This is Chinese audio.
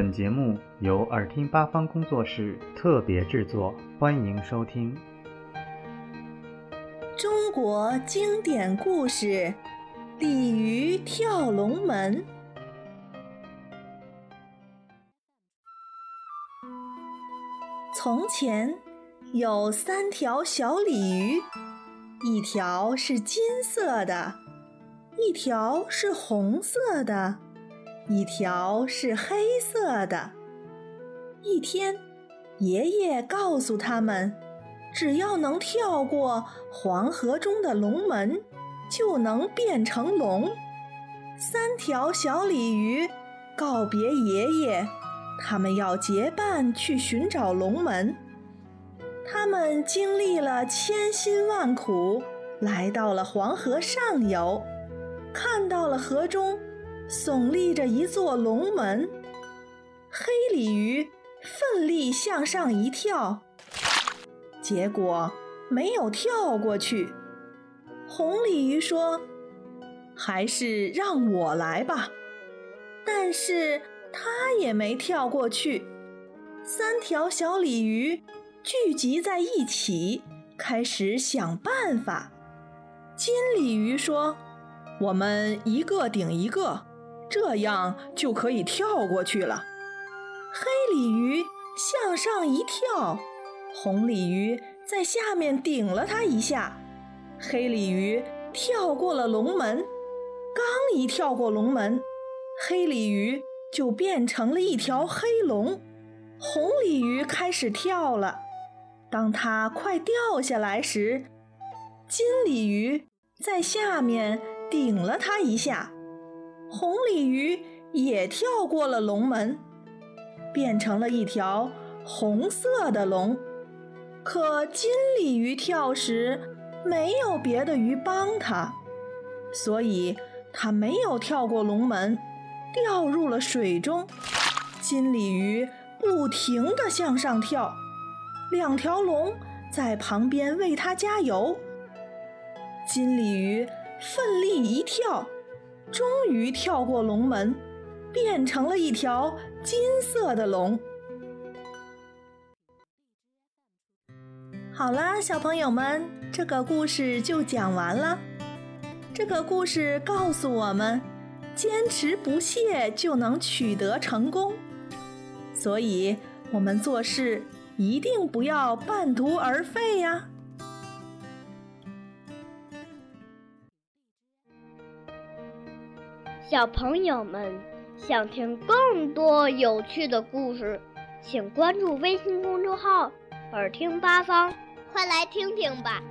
本节目由耳听八方工作室特别制作，欢迎收听。中国经典故事《鲤鱼跳龙门》。从前有三条小鲤鱼，一条是金色的，一条是红色的，一条是黑色的。一天，爷爷告诉他们。只要能跳过黄河中的龙门，就能变成龙。三条小鲤鱼告别爷爷，他们要结伴去寻找龙门。他们经历了千辛万苦，来到了黄河上游，看到了河中耸立着一座龙门。黑鲤鱼奋力向上一跳。结果没有跳过去。红鲤鱼说：“还是让我来吧。”但是它也没跳过去。三条小鲤鱼聚集在一起，开始想办法。金鲤鱼说：“我们一个顶一个，这样就可以跳过去了。”黑鲤鱼向上一跳。红鲤鱼在下面顶了它一下，黑鲤鱼跳过了龙门。刚一跳过龙门，黑鲤鱼就变成了一条黑龙。红鲤鱼开始跳了，当它快掉下来时，金鲤鱼在下面顶了它一下，红鲤鱼也跳过了龙门，变成了一条红色的龙。可金鲤鱼跳时没有别的鱼帮它，所以它没有跳过龙门，掉入了水中。金鲤鱼不停地向上跳，两条龙在旁边为它加油。金鲤鱼奋力一跳，终于跳过龙门，变成了一条金色的龙。好啦，小朋友们，这个故事就讲完了。这个故事告诉我们，坚持不懈就能取得成功。所以，我们做事一定不要半途而废呀。小朋友们想听更多有趣的故事，请关注微信公众号“耳听八方”。快来听听吧。